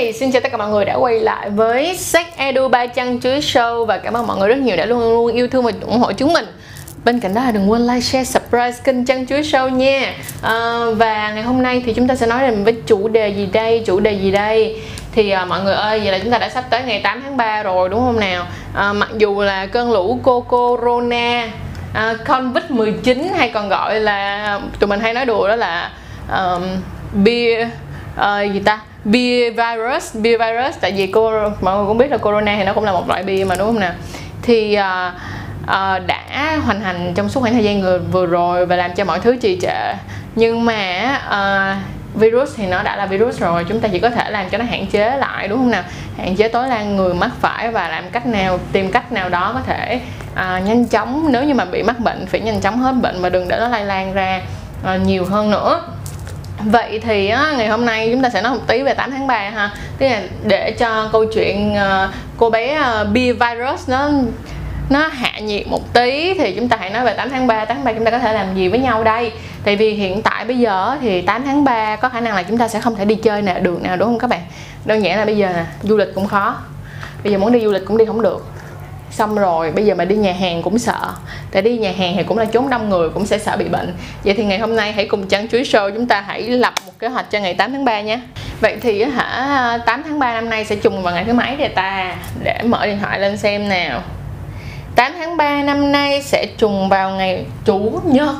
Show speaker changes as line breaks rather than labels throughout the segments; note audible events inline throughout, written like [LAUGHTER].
Hi, xin chào tất cả mọi người đã quay lại với Sách Edu Ba Chăn Chuối Show Và cảm ơn mọi người rất nhiều đã luôn luôn yêu thương và ủng hộ chúng mình. Bên cạnh đó là đừng quên like, share, subscribe kênh Chăn Chuối Show nha. À, Và ngày hôm nay thì chúng ta sẽ nói về với chủ đề gì đây, chủ đề gì đây? Thì à, mọi người ơi, vậy là chúng ta đã sắp tới ngày 8 tháng 3 rồi đúng không nào? À, Mặc dù là cơn lũ Corona à, Covid-19 hay còn gọi là Tụi mình hay nói đùa đó là um, Beer uh, gì ta? Bia virus bia virus tại vì cô mọi người cũng biết là corona thì nó cũng là một loại bia mà đúng không nào? Thì uh, uh, đã hoành hành trong suốt khoảng thời gian vừa, vừa rồi và làm cho mọi thứ trì trệ. Nhưng mà uh, virus thì nó đã là virus rồi chúng ta chỉ có thể làm cho nó hạn chế lại đúng không nào? Hạn chế tối đa người mắc phải và làm cách nào tìm cách nào đó có thể uh, nhanh chóng nếu như mà bị mắc bệnh phải nhanh chóng hết bệnh mà đừng để nó lây lan ra uh, nhiều hơn nữa. Vậy thì á, ngày hôm nay chúng ta sẽ nói một tí về 8 tháng 3 ha. Tức là để cho câu chuyện uh, cô bé uh, Virus nó nó hạ nhiệt một tí thì chúng ta hãy nói về 8 tháng 3 8 tháng 3 chúng ta có thể làm gì với nhau đây? Tại vì hiện tại bây giờ thì 8 tháng 3 có khả năng là chúng ta sẽ không thể đi chơi nào được nào đúng không các bạn? Đơn giản là bây giờ nè, du lịch cũng khó. Bây giờ muốn đi du lịch cũng đi không được xong rồi bây giờ mà đi nhà hàng cũng sợ. Tại đi nhà hàng thì cũng là chốn đông người cũng sẽ sợ bị bệnh. Vậy thì ngày hôm nay hãy cùng chăn chuối show chúng ta hãy lập một kế hoạch cho ngày 8 tháng 3 nhé vậy thì hả 8 tháng 3 năm nay sẽ trùng vào ngày thứ mấy để ta? Để mở điện thoại lên xem nào. 8 tháng 3 năm nay sẽ trùng vào ngày chủ nhật.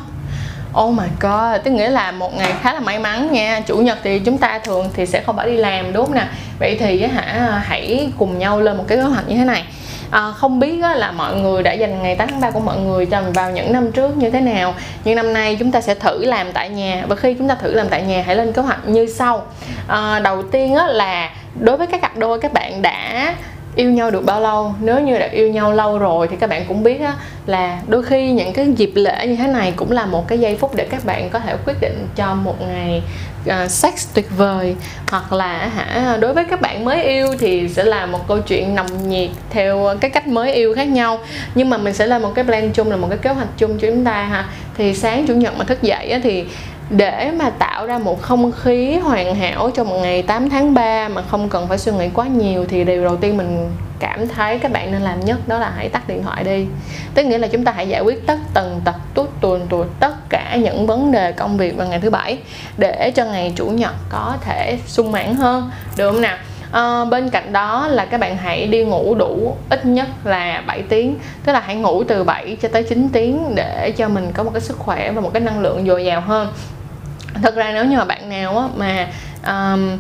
Oh my god, tức nghĩa là một ngày khá là may mắn nha. Chủ nhật thì chúng ta thường thì sẽ không phải đi làm đúng không nè Vậy thì hả hãy cùng nhau lên một cái kế hoạch như thế này à, không biết á, là mọi người đã dành ngày 8 tháng 3 của mọi người vào những năm trước như thế nào. Nhưng năm nay chúng ta sẽ thử làm tại nhà. Và khi chúng ta thử làm tại nhà hãy lên kế hoạch như sau. À, đầu tiên á, là đối với các cặp đôi các bạn đã yêu nhau được bao lâu? Nếu như đã yêu nhau lâu rồi thì các bạn cũng biết á, là đôi khi những cái dịp lễ như thế này cũng là một cái giây phút để các bạn có thể quyết định cho một ngày uh, sex tuyệt vời. Hoặc là hả đối với các bạn mới yêu thì sẽ là một câu chuyện nồng nhiệt theo cái cách mới yêu khác nhau. Nhưng mà mình sẽ là một cái plan chung là một cái kế hoạch chung cho chúng ta ha. Thì sáng chủ nhật mà thức dậy á, thì để mà tạo ra một không khí hoàn hảo cho một ngày 8 tháng 3 mà không cần phải suy nghĩ quá nhiều thì điều đầu tiên mình cảm thấy các bạn nên làm nhất đó là hãy tắt điện thoại đi. Tức nghĩa là chúng ta hãy giải quyết tất tần tật tút tuần tuột tất cả những vấn đề công việc vào ngày thứ bảy để cho ngày chủ nhật có thể sung mãn hơn. Được không nào? À, bên cạnh đó là các bạn hãy đi ngủ đủ ít nhất là 7 tiếng. Tức là hãy ngủ từ 7 cho tới 9 tiếng để cho mình có một cái sức khỏe và một cái năng lượng dồi dào hơn thật ra nếu như mà bạn nào á, mà um,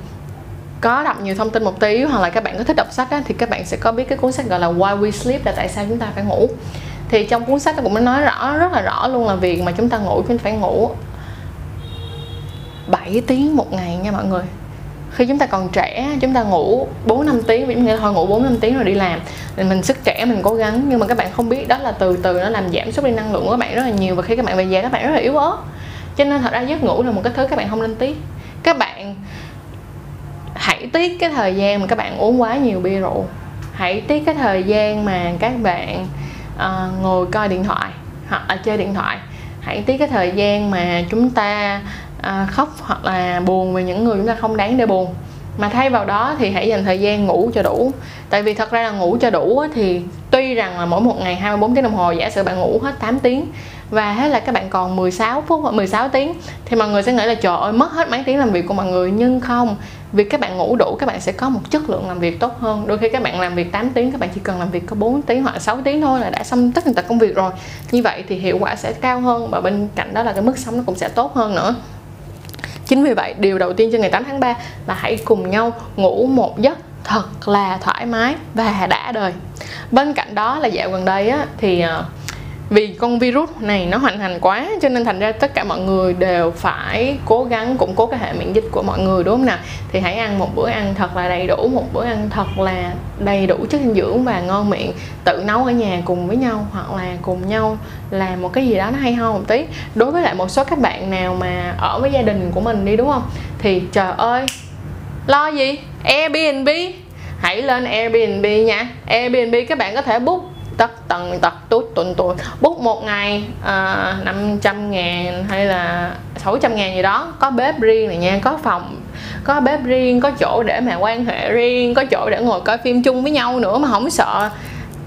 có đọc nhiều thông tin một tí hoặc là các bạn có thích đọc sách á, thì các bạn sẽ có biết cái cuốn sách gọi là Why We Sleep là tại sao chúng ta phải ngủ. Thì trong cuốn sách nó cũng nói rõ rất là rõ luôn là việc mà chúng ta ngủ chúng ta phải ngủ 7 tiếng một ngày nha mọi người. Khi chúng ta còn trẻ chúng ta ngủ 4 năm tiếng mình nghĩ là thôi ngủ 4 năm tiếng rồi đi làm. Thì mình sức trẻ mình cố gắng nhưng mà các bạn không biết đó là từ từ nó làm giảm sức đi năng lượng của các bạn rất là nhiều và khi các bạn về già các bạn rất là yếu ớt cho nên thật ra giấc ngủ là một cái thứ các bạn không nên tiếc. Các bạn hãy tiếc cái thời gian mà các bạn uống quá nhiều bia rượu. Hãy tiếc cái thời gian mà các bạn uh, ngồi coi điện thoại hoặc là chơi điện thoại. Hãy tiếc cái thời gian mà chúng ta uh, khóc hoặc là buồn về những người chúng ta không đáng để buồn. Mà thay vào đó thì hãy dành thời gian ngủ cho đủ. Tại vì thật ra là ngủ cho đủ thì tuy rằng là mỗi một ngày 24 tiếng đồng hồ, giả sử bạn ngủ hết 8 tiếng và thế là các bạn còn 16 phút hoặc 16 tiếng, thì mọi người sẽ nghĩ là trời ơi, mất hết mấy tiếng làm việc của mọi người. Nhưng không, việc các bạn ngủ đủ, các bạn sẽ có một chất lượng làm việc tốt hơn. Đôi khi các bạn làm việc 8 tiếng, các bạn chỉ cần làm việc có 4 tiếng hoặc 6 tiếng thôi là đã xong tất cả công việc rồi. Như vậy thì hiệu quả sẽ cao hơn và bên cạnh đó là cái mức sống nó cũng sẽ tốt hơn nữa. Chính vì vậy, điều đầu tiên cho ngày 8 tháng 3 là hãy cùng nhau ngủ một giấc thật là thoải mái và đã đời bên cạnh đó là dạo gần đây á, thì à, vì con virus này nó hoành hành quá, cho nên thành ra tất cả mọi người đều phải cố gắng củng cố cái hệ miễn dịch của mọi người, đúng không nào? Thì hãy ăn một bữa ăn thật là đầy đủ, một bữa ăn thật là đầy đủ chất dinh dưỡng và ngon miệng. Tự nấu ở nhà cùng với nhau hoặc là cùng nhau làm một cái gì đó nó hay ho một tí. Đối với lại một số các bạn nào mà ở với gia đình của mình đi, đúng không? Thì trời ơi, lo gì? Airbnb hãy lên Airbnb nha. Airbnb các bạn có thể book tất tần tật tút tuần tuần. Bút một ngày ờ, uh, 500 ngàn hay là 600 ngàn gì đó. Có bếp riêng này nha có phòng có bếp riêng có chỗ để mà quan hệ riêng có chỗ để ngồi coi phim chung với nhau nữa mà không sợ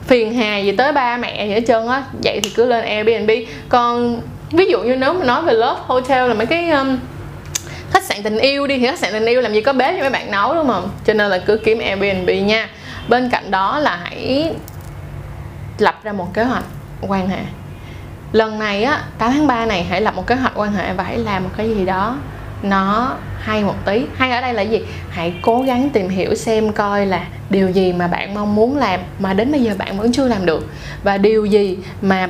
phiền hà gì tới ba mẹ gì hết trơn á. Vậy thì cứ lên Airbnb. Còn ví dụ như nếu mà nói về Love Hotel là mấy cái um, sạn tình yêu đi thì khách sạn tình yêu làm gì có bếp cho mấy bạn nấu đúng không? Cho nên là cứ kiếm Airbnb nha. Bên cạnh đó là hãy lập ra một kế hoạch quan hệ. Lần này á 8 tháng 3 này hãy lập một kế hoạch quan hệ và hãy làm một cái gì đó nó hay một tí. Hay ở đây là gì? Hãy cố gắng tìm hiểu xem coi là điều gì mà bạn mong muốn làm mà đến bây giờ bạn vẫn chưa làm được. Và điều gì mà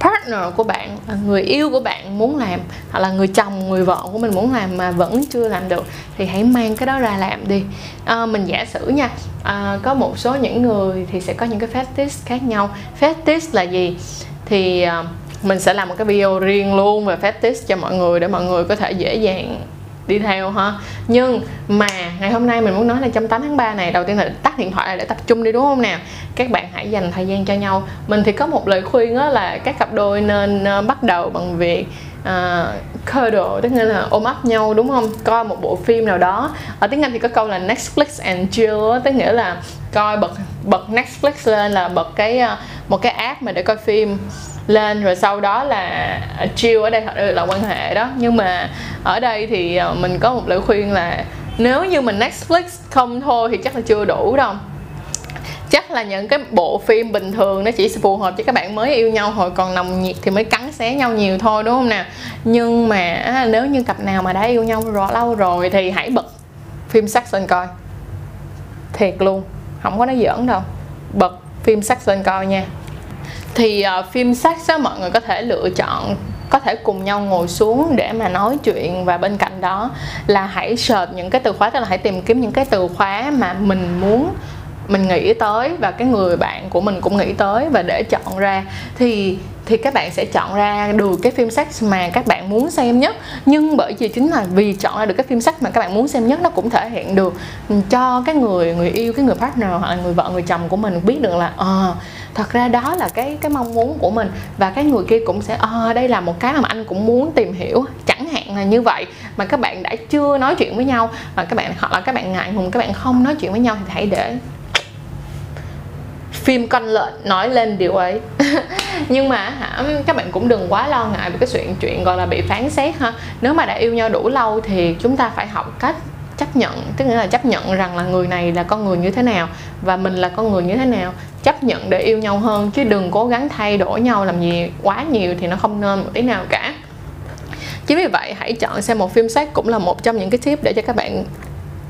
partner của bạn người yêu của bạn muốn làm hoặc là người chồng người vợ của mình muốn làm mà vẫn chưa làm được thì hãy mang cái đó ra làm đi. À, mình giả sử nha à, có một số những người thì sẽ có những cái fetish khác nhau. Fetish là gì? Thì à, mình sẽ làm một cái video riêng luôn về fetish cho mọi người để mọi người có thể dễ dàng đi theo ha. Nhưng mà ngày hôm nay mình muốn nói là trong 8 tháng 3 này đầu tiên là tắt điện thoại để tập trung đi đúng không nào các bạn hãy dành thời gian cho nhau. Mình thì có một lời khuyên đó là các cặp đôi nên ờ, bắt đầu bằng việc uh, cuddle tức nghĩa là ôm ấp nhau đúng không? Coi một bộ phim nào đó. Ở tiếng anh thì có câu là Netflix and chill tức nghĩa là coi bật bật Netflix lên là bật cái ờ, một cái app mà để coi phim lên, rồi sau đó là chill ở đây thật là quan hệ đó. Nhưng mà ở đây thì ờ, mình có một lời khuyên là nếu như mình Netflix không thôi thì chắc là chưa đủ đâu. Chắc là những cái bộ phim bình thường nó chỉ phù hợp cho các bạn mới yêu nhau hồi còn nồng nhiệt thì mới cắn xé nhau nhiều thôi, đúng không nè? Nhưng mà nếu như cặp nào mà đã yêu nhau rồi lâu rồi thì hãy bật phim sắc lên coi. Thiệt luôn, không có nói giỡn đâu. Bật phim sắc lên coi nha thì uh, phim sex á mọi người có thể lựa chọn có thể cùng nhau ngồi xuống để mà nói chuyện và bên cạnh đó là hãy search những cái từ khóa tức là hãy tìm kiếm những cái từ khóa mà mình muốn mình nghĩ tới và cái người bạn của mình cũng nghĩ tới và để chọn ra. Thì thì các bạn sẽ chọn ra được cái phim sách mà các bạn muốn xem nhất. Nhưng bởi vì chính là vì chọn ra được cái phim sách mà các bạn muốn xem nhất nó cũng thể hiện được ừ, cho cái người người yêu cái người partner hoặc là người vợ người chồng của mình biết được là ờ à, thật ra đó là cái cái mong muốn của mình. Và cái người kia cũng sẽ ờ à, đây là một cái mà anh cũng muốn tìm hiểu. Chẳng hạn là như vậy mà các bạn đã chưa nói chuyện với nhau mà các bạn hoặc là các bạn ngại ngùng các bạn không nói chuyện với nhau thì hãy để phim con lợn nói lên điều ấy. [LAUGHS] Nhưng mà hả, các bạn cũng đừng quá lo ngại về cái chuyện chuyện gọi là bị phán xét ha. Nếu mà đã yêu nhau đủ lâu thì chúng ta phải học cách chấp nhận, tức nghĩa là chấp nhận rằng là người này là con người như thế nào và mình là con người như thế nào. Chấp nhận để yêu nhau hơn, chứ đừng cố gắng thay đổi nhau làm gì quá nhiều thì nó không nên một tí nào cả. Chính vì vậy, hãy chọn xem một phim sách cũng là một trong những cái tip để cho các bạn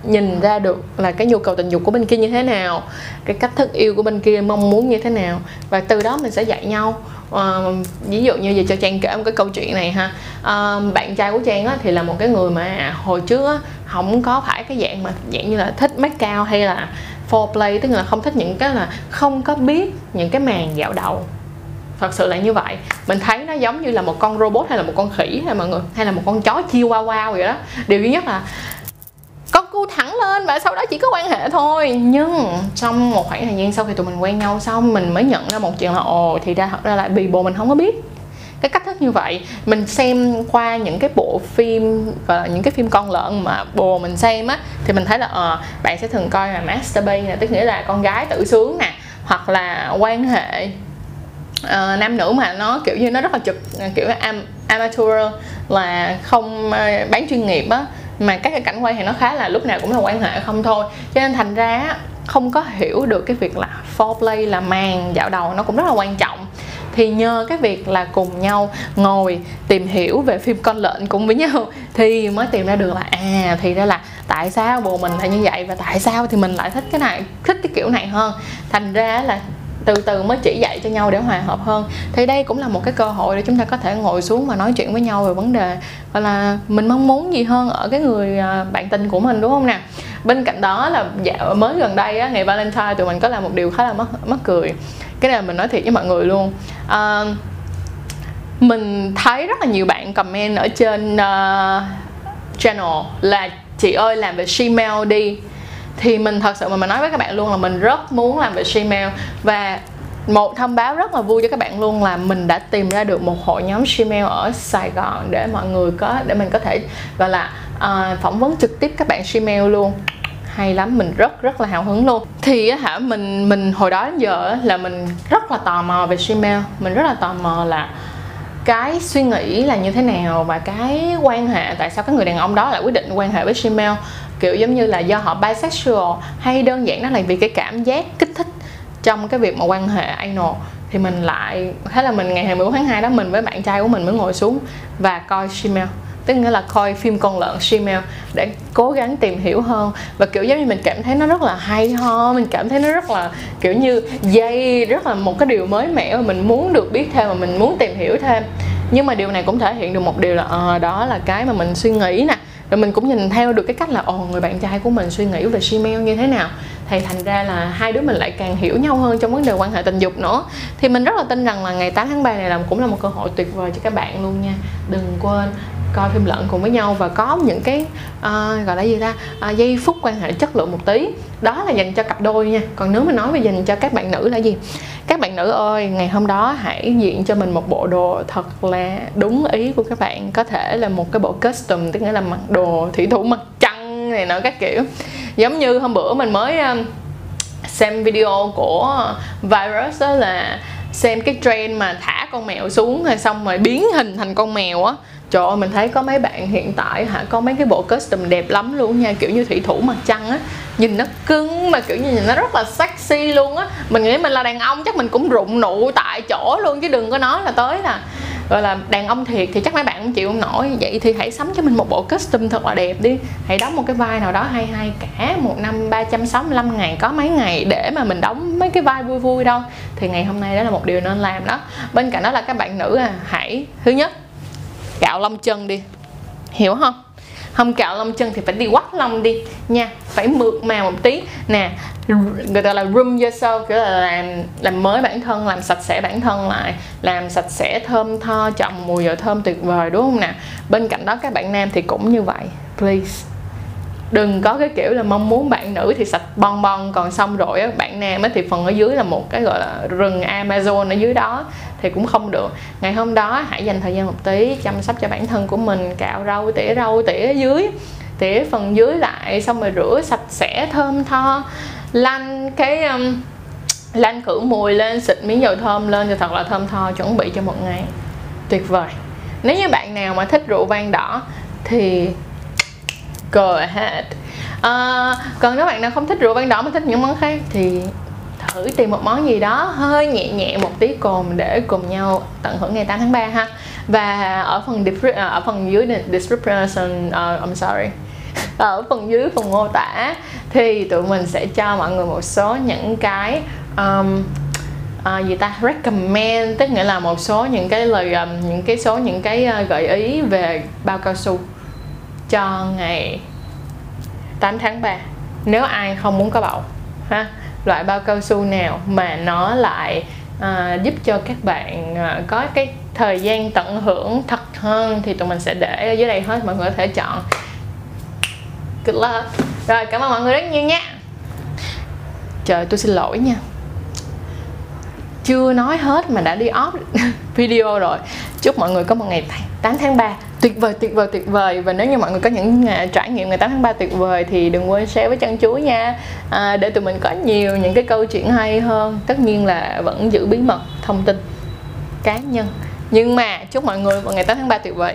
nhìn ra được là cái nhu cầu tình dục của bên kia như thế nào cái cách thức yêu của bên kia mong muốn như thế nào. Và từ đó mình sẽ dạy nhau. À, ví dụ như giờ cho trang kể một cái câu chuyện này ha. À, bạn trai của trang á, thì là một cái người mà à, hồi trước á, không có phải cái dạng mà dạng như là thích mắt cao hay là foreplay tức là không thích những cái là không có biết những cái màn dạo đầu. Thật sự là như vậy. Mình thấy nó giống như là một con robot hay là một con khỉ hay mọi người hay là một con chó chiêu wow wow vậy đó. Điều duy nhất là cu thẳng lên và sau đó chỉ có quan hệ thôi. Nhưng trong một khoảng thời gian sau khi tụi mình quen nhau xong mình mới nhận ra một chuyện là ồ thì ra thật ra là vì bồ mình không có biết. Cái cách thức như vậy mình xem qua những cái bộ phim và những cái phim con lợn mà bồ mình xem á thì mình thấy là ờ bạn sẽ thường coi là masturbate nè tức nghĩa là con gái tự sướng nè hoặc là quan hệ uh, nam nữ mà nó kiểu như nó rất là trực kiểu am, amateur là không uh, bán chuyên nghiệp á mà các cái cảnh quay thì nó khá là lúc nào cũng là quan hệ không thôi. Cho nên thành ra không có hiểu được cái việc là foreplay, là màn dạo đầu nó cũng rất là quan trọng. Thì nhờ cái việc là cùng nhau ngồi tìm hiểu về phim con lợn cùng với nhau [LAUGHS] thì mới tìm ra được là à thì ra là tại sao bồ mình lại như vậy và tại sao thì mình lại thích cái này, thích cái kiểu này hơn. Thành ra là từ từ mới chỉ dạy cho nhau để hòa hợp hơn. Thì đây cũng là một cái cơ hội để chúng ta có thể ngồi xuống và nói chuyện với nhau về vấn đề gọi là mình mong muốn gì hơn ở cái người à, bạn tình của mình đúng không nè? Bên cạnh đó là dạo mới gần đây á, ngày Valentine tụi mình có làm một điều khá là mắc mắc cười. Cái này mình nói thiệt với mọi người luôn. À, mình thấy rất là nhiều bạn comment ở trên uh, channel là chị ơi làm về Gmail đi thì mình thật sự mà mình nói với các bạn luôn là mình rất muốn làm về Gmail và một thông báo rất là vui cho các bạn luôn là mình đã tìm ra được một hội nhóm Gmail ở Sài Gòn để mọi người có để mình có thể gọi là uh, phỏng vấn trực tiếp các bạn Gmail luôn. Hay lắm mình rất rất là hào hứng luôn. Thì hả mình mình hồi đó đến giờ là mình rất là tò mò về Gmail mình rất là tò mò là cái suy nghĩ là như thế nào và cái quan hệ tại sao các người đàn ông đó lại quyết định quan hệ với Gmail kiểu giống như là do họ bisexual hay đơn giản đó là vì cái cảm giác kích thích trong cái việc mà quan hệ anal. Thì mình lại thế là mình ngày 21 tháng 2 đó mình với bạn trai của mình mới ngồi xuống và coi Gmail tức nghĩa là coi phim con lợn Gmail để cố gắng tìm hiểu hơn. Và kiểu giống như mình cảm thấy nó rất là hay ho mình cảm thấy nó rất là kiểu như dây rất là một cái điều mới mẻ mà mình muốn được biết thêm và mình muốn tìm hiểu thêm. Nhưng mà điều này cũng thể hiện được một điều là à, đó là cái mà mình suy nghĩ nè rồi mình cũng nhìn theo được cái cách là ồ người bạn trai của mình suy nghĩ về Gmail như thế nào. Thì thành ra là hai đứa mình lại càng hiểu nhau hơn trong vấn đề quan hệ tình dục nữa. Thì mình rất là tin rằng là ngày 8 tháng 3 này là cũng là một cơ hội tuyệt vời cho các bạn luôn nha. Đừng quên coi phim lận cùng với nhau và có những cái uh, gọi là gì ta uh, giây phút quan hệ chất lượng một tí. Đó là dành cho cặp đôi nha. Còn nếu mà nói về dành cho các bạn nữ là gì? Các bạn nữ ơi, ngày hôm đó hãy diện cho mình một bộ đồ thật là đúng ý của các bạn. Có thể là một cái bộ custom, tức nghĩa là mặc đồ thủy thủ mặt trăng này nọ các kiểu. Giống như hôm bữa mình mới um, xem video của virus đó là xem cái trend mà thả con mèo xuống rồi xong rồi biến hình thành con mèo á. Trời ơi, mình thấy có mấy bạn hiện tại hả, có mấy cái bộ custom đẹp lắm luôn nha, kiểu như thủy thủ mặt trăng á. Nhìn nó cứng mà, kiểu như nhìn nó rất là sexy luôn á. Mình nghĩ mình là đàn ông chắc mình cũng rụng nụ tại chỗ luôn chứ đừng có nói là tới là, gọi là, đàn ông thiệt thì chắc mấy bạn cũng chịu không nổi. Vậy thì hãy sắm cho mình một bộ custom thật là đẹp đi. Hãy đóng một cái vai nào đó hay hay cả, một năm 365 ngày, có mấy ngày để mà mình đóng mấy cái vai vui vui đâu. Thì ngày hôm nay đó là một điều nên làm đó. Bên cạnh đó là các bạn nữ à hãy, thứ nhất cạo lông chân đi. Hiểu không? Không cạo lông chân thì phải đi quắt lông đi. Nha, phải mượt mà một tí. Nè, người ta là room yourself, kiểu là làm làm mới bản thân, làm sạch sẽ bản thân lại, làm sạch sẽ thơm tho chọn mùi dầu thơm tuyệt vời, đúng không nè? Bên cạnh đó, các bạn nam thì cũng như vậy. Please. Đừng có cái kiểu là mong muốn bạn nữ thì sạch bon bon, còn xong rồi á, bạn nam á thì phần ở dưới là một cái gọi là rừng Amazon ở dưới đó thì cũng không được. Ngày hôm đó hãy dành thời gian một tí chăm sóc cho bản thân của mình cạo râu tỉa râu tỉa dưới tỉa phần dưới lại xong rồi rửa sạch sẽ thơm tho lăn cái um, lăn khử mùi lên xịt miếng dầu thơm lên cho thật là thơm tho chuẩn bị cho một ngày tuyệt vời. Nếu như bạn nào mà thích rượu vang đỏ thì go ahead. À, còn nếu bạn nào không thích rượu vang đỏ mà thích những món khác thì thử tìm một món gì đó hơi nhẹ nhẹ một tí cồn để cùng nhau tận hưởng ngày 8 tháng 3 ha. Và ở phần à, ở phần dưới description uh, I'm sorry. [LAUGHS] Ở phần dưới phần mô tả thì tụi mình sẽ cho mọi người một số những cái um, à, gì ta recommend tức nghĩa là một số những cái lời um, những cái số những cái uh, gợi ý về bao cao su cho ngày 8 tháng 3 nếu ai không muốn có bầu ha loại bao cao su nào mà nó lại à, giúp cho các bạn à, có cái thời gian tận hưởng thật hơn thì tụi mình sẽ để ở dưới đây hết mọi người có thể chọn. Good luck. Rồi cảm ơn mọi người rất nhiều nha. Trời tôi xin lỗi nha. Chưa nói hết mà đã đi off [LAUGHS] video rồi. Chúc mọi người có một ngày 8 tháng 3 tuyệt vời tuyệt vời tuyệt vời. Và nếu như mọi người có những uh, trải nghiệm ngày 8 tháng 3 tuyệt vời thì đừng quên share với chân chuối nha. À, để tụi mình có nhiều những cái câu chuyện hay hơn. Tất nhiên là vẫn giữ bí mật thông tin cá nhân. Nhưng mà chúc mọi người vào ngày 8 tháng 3 tuyệt vời.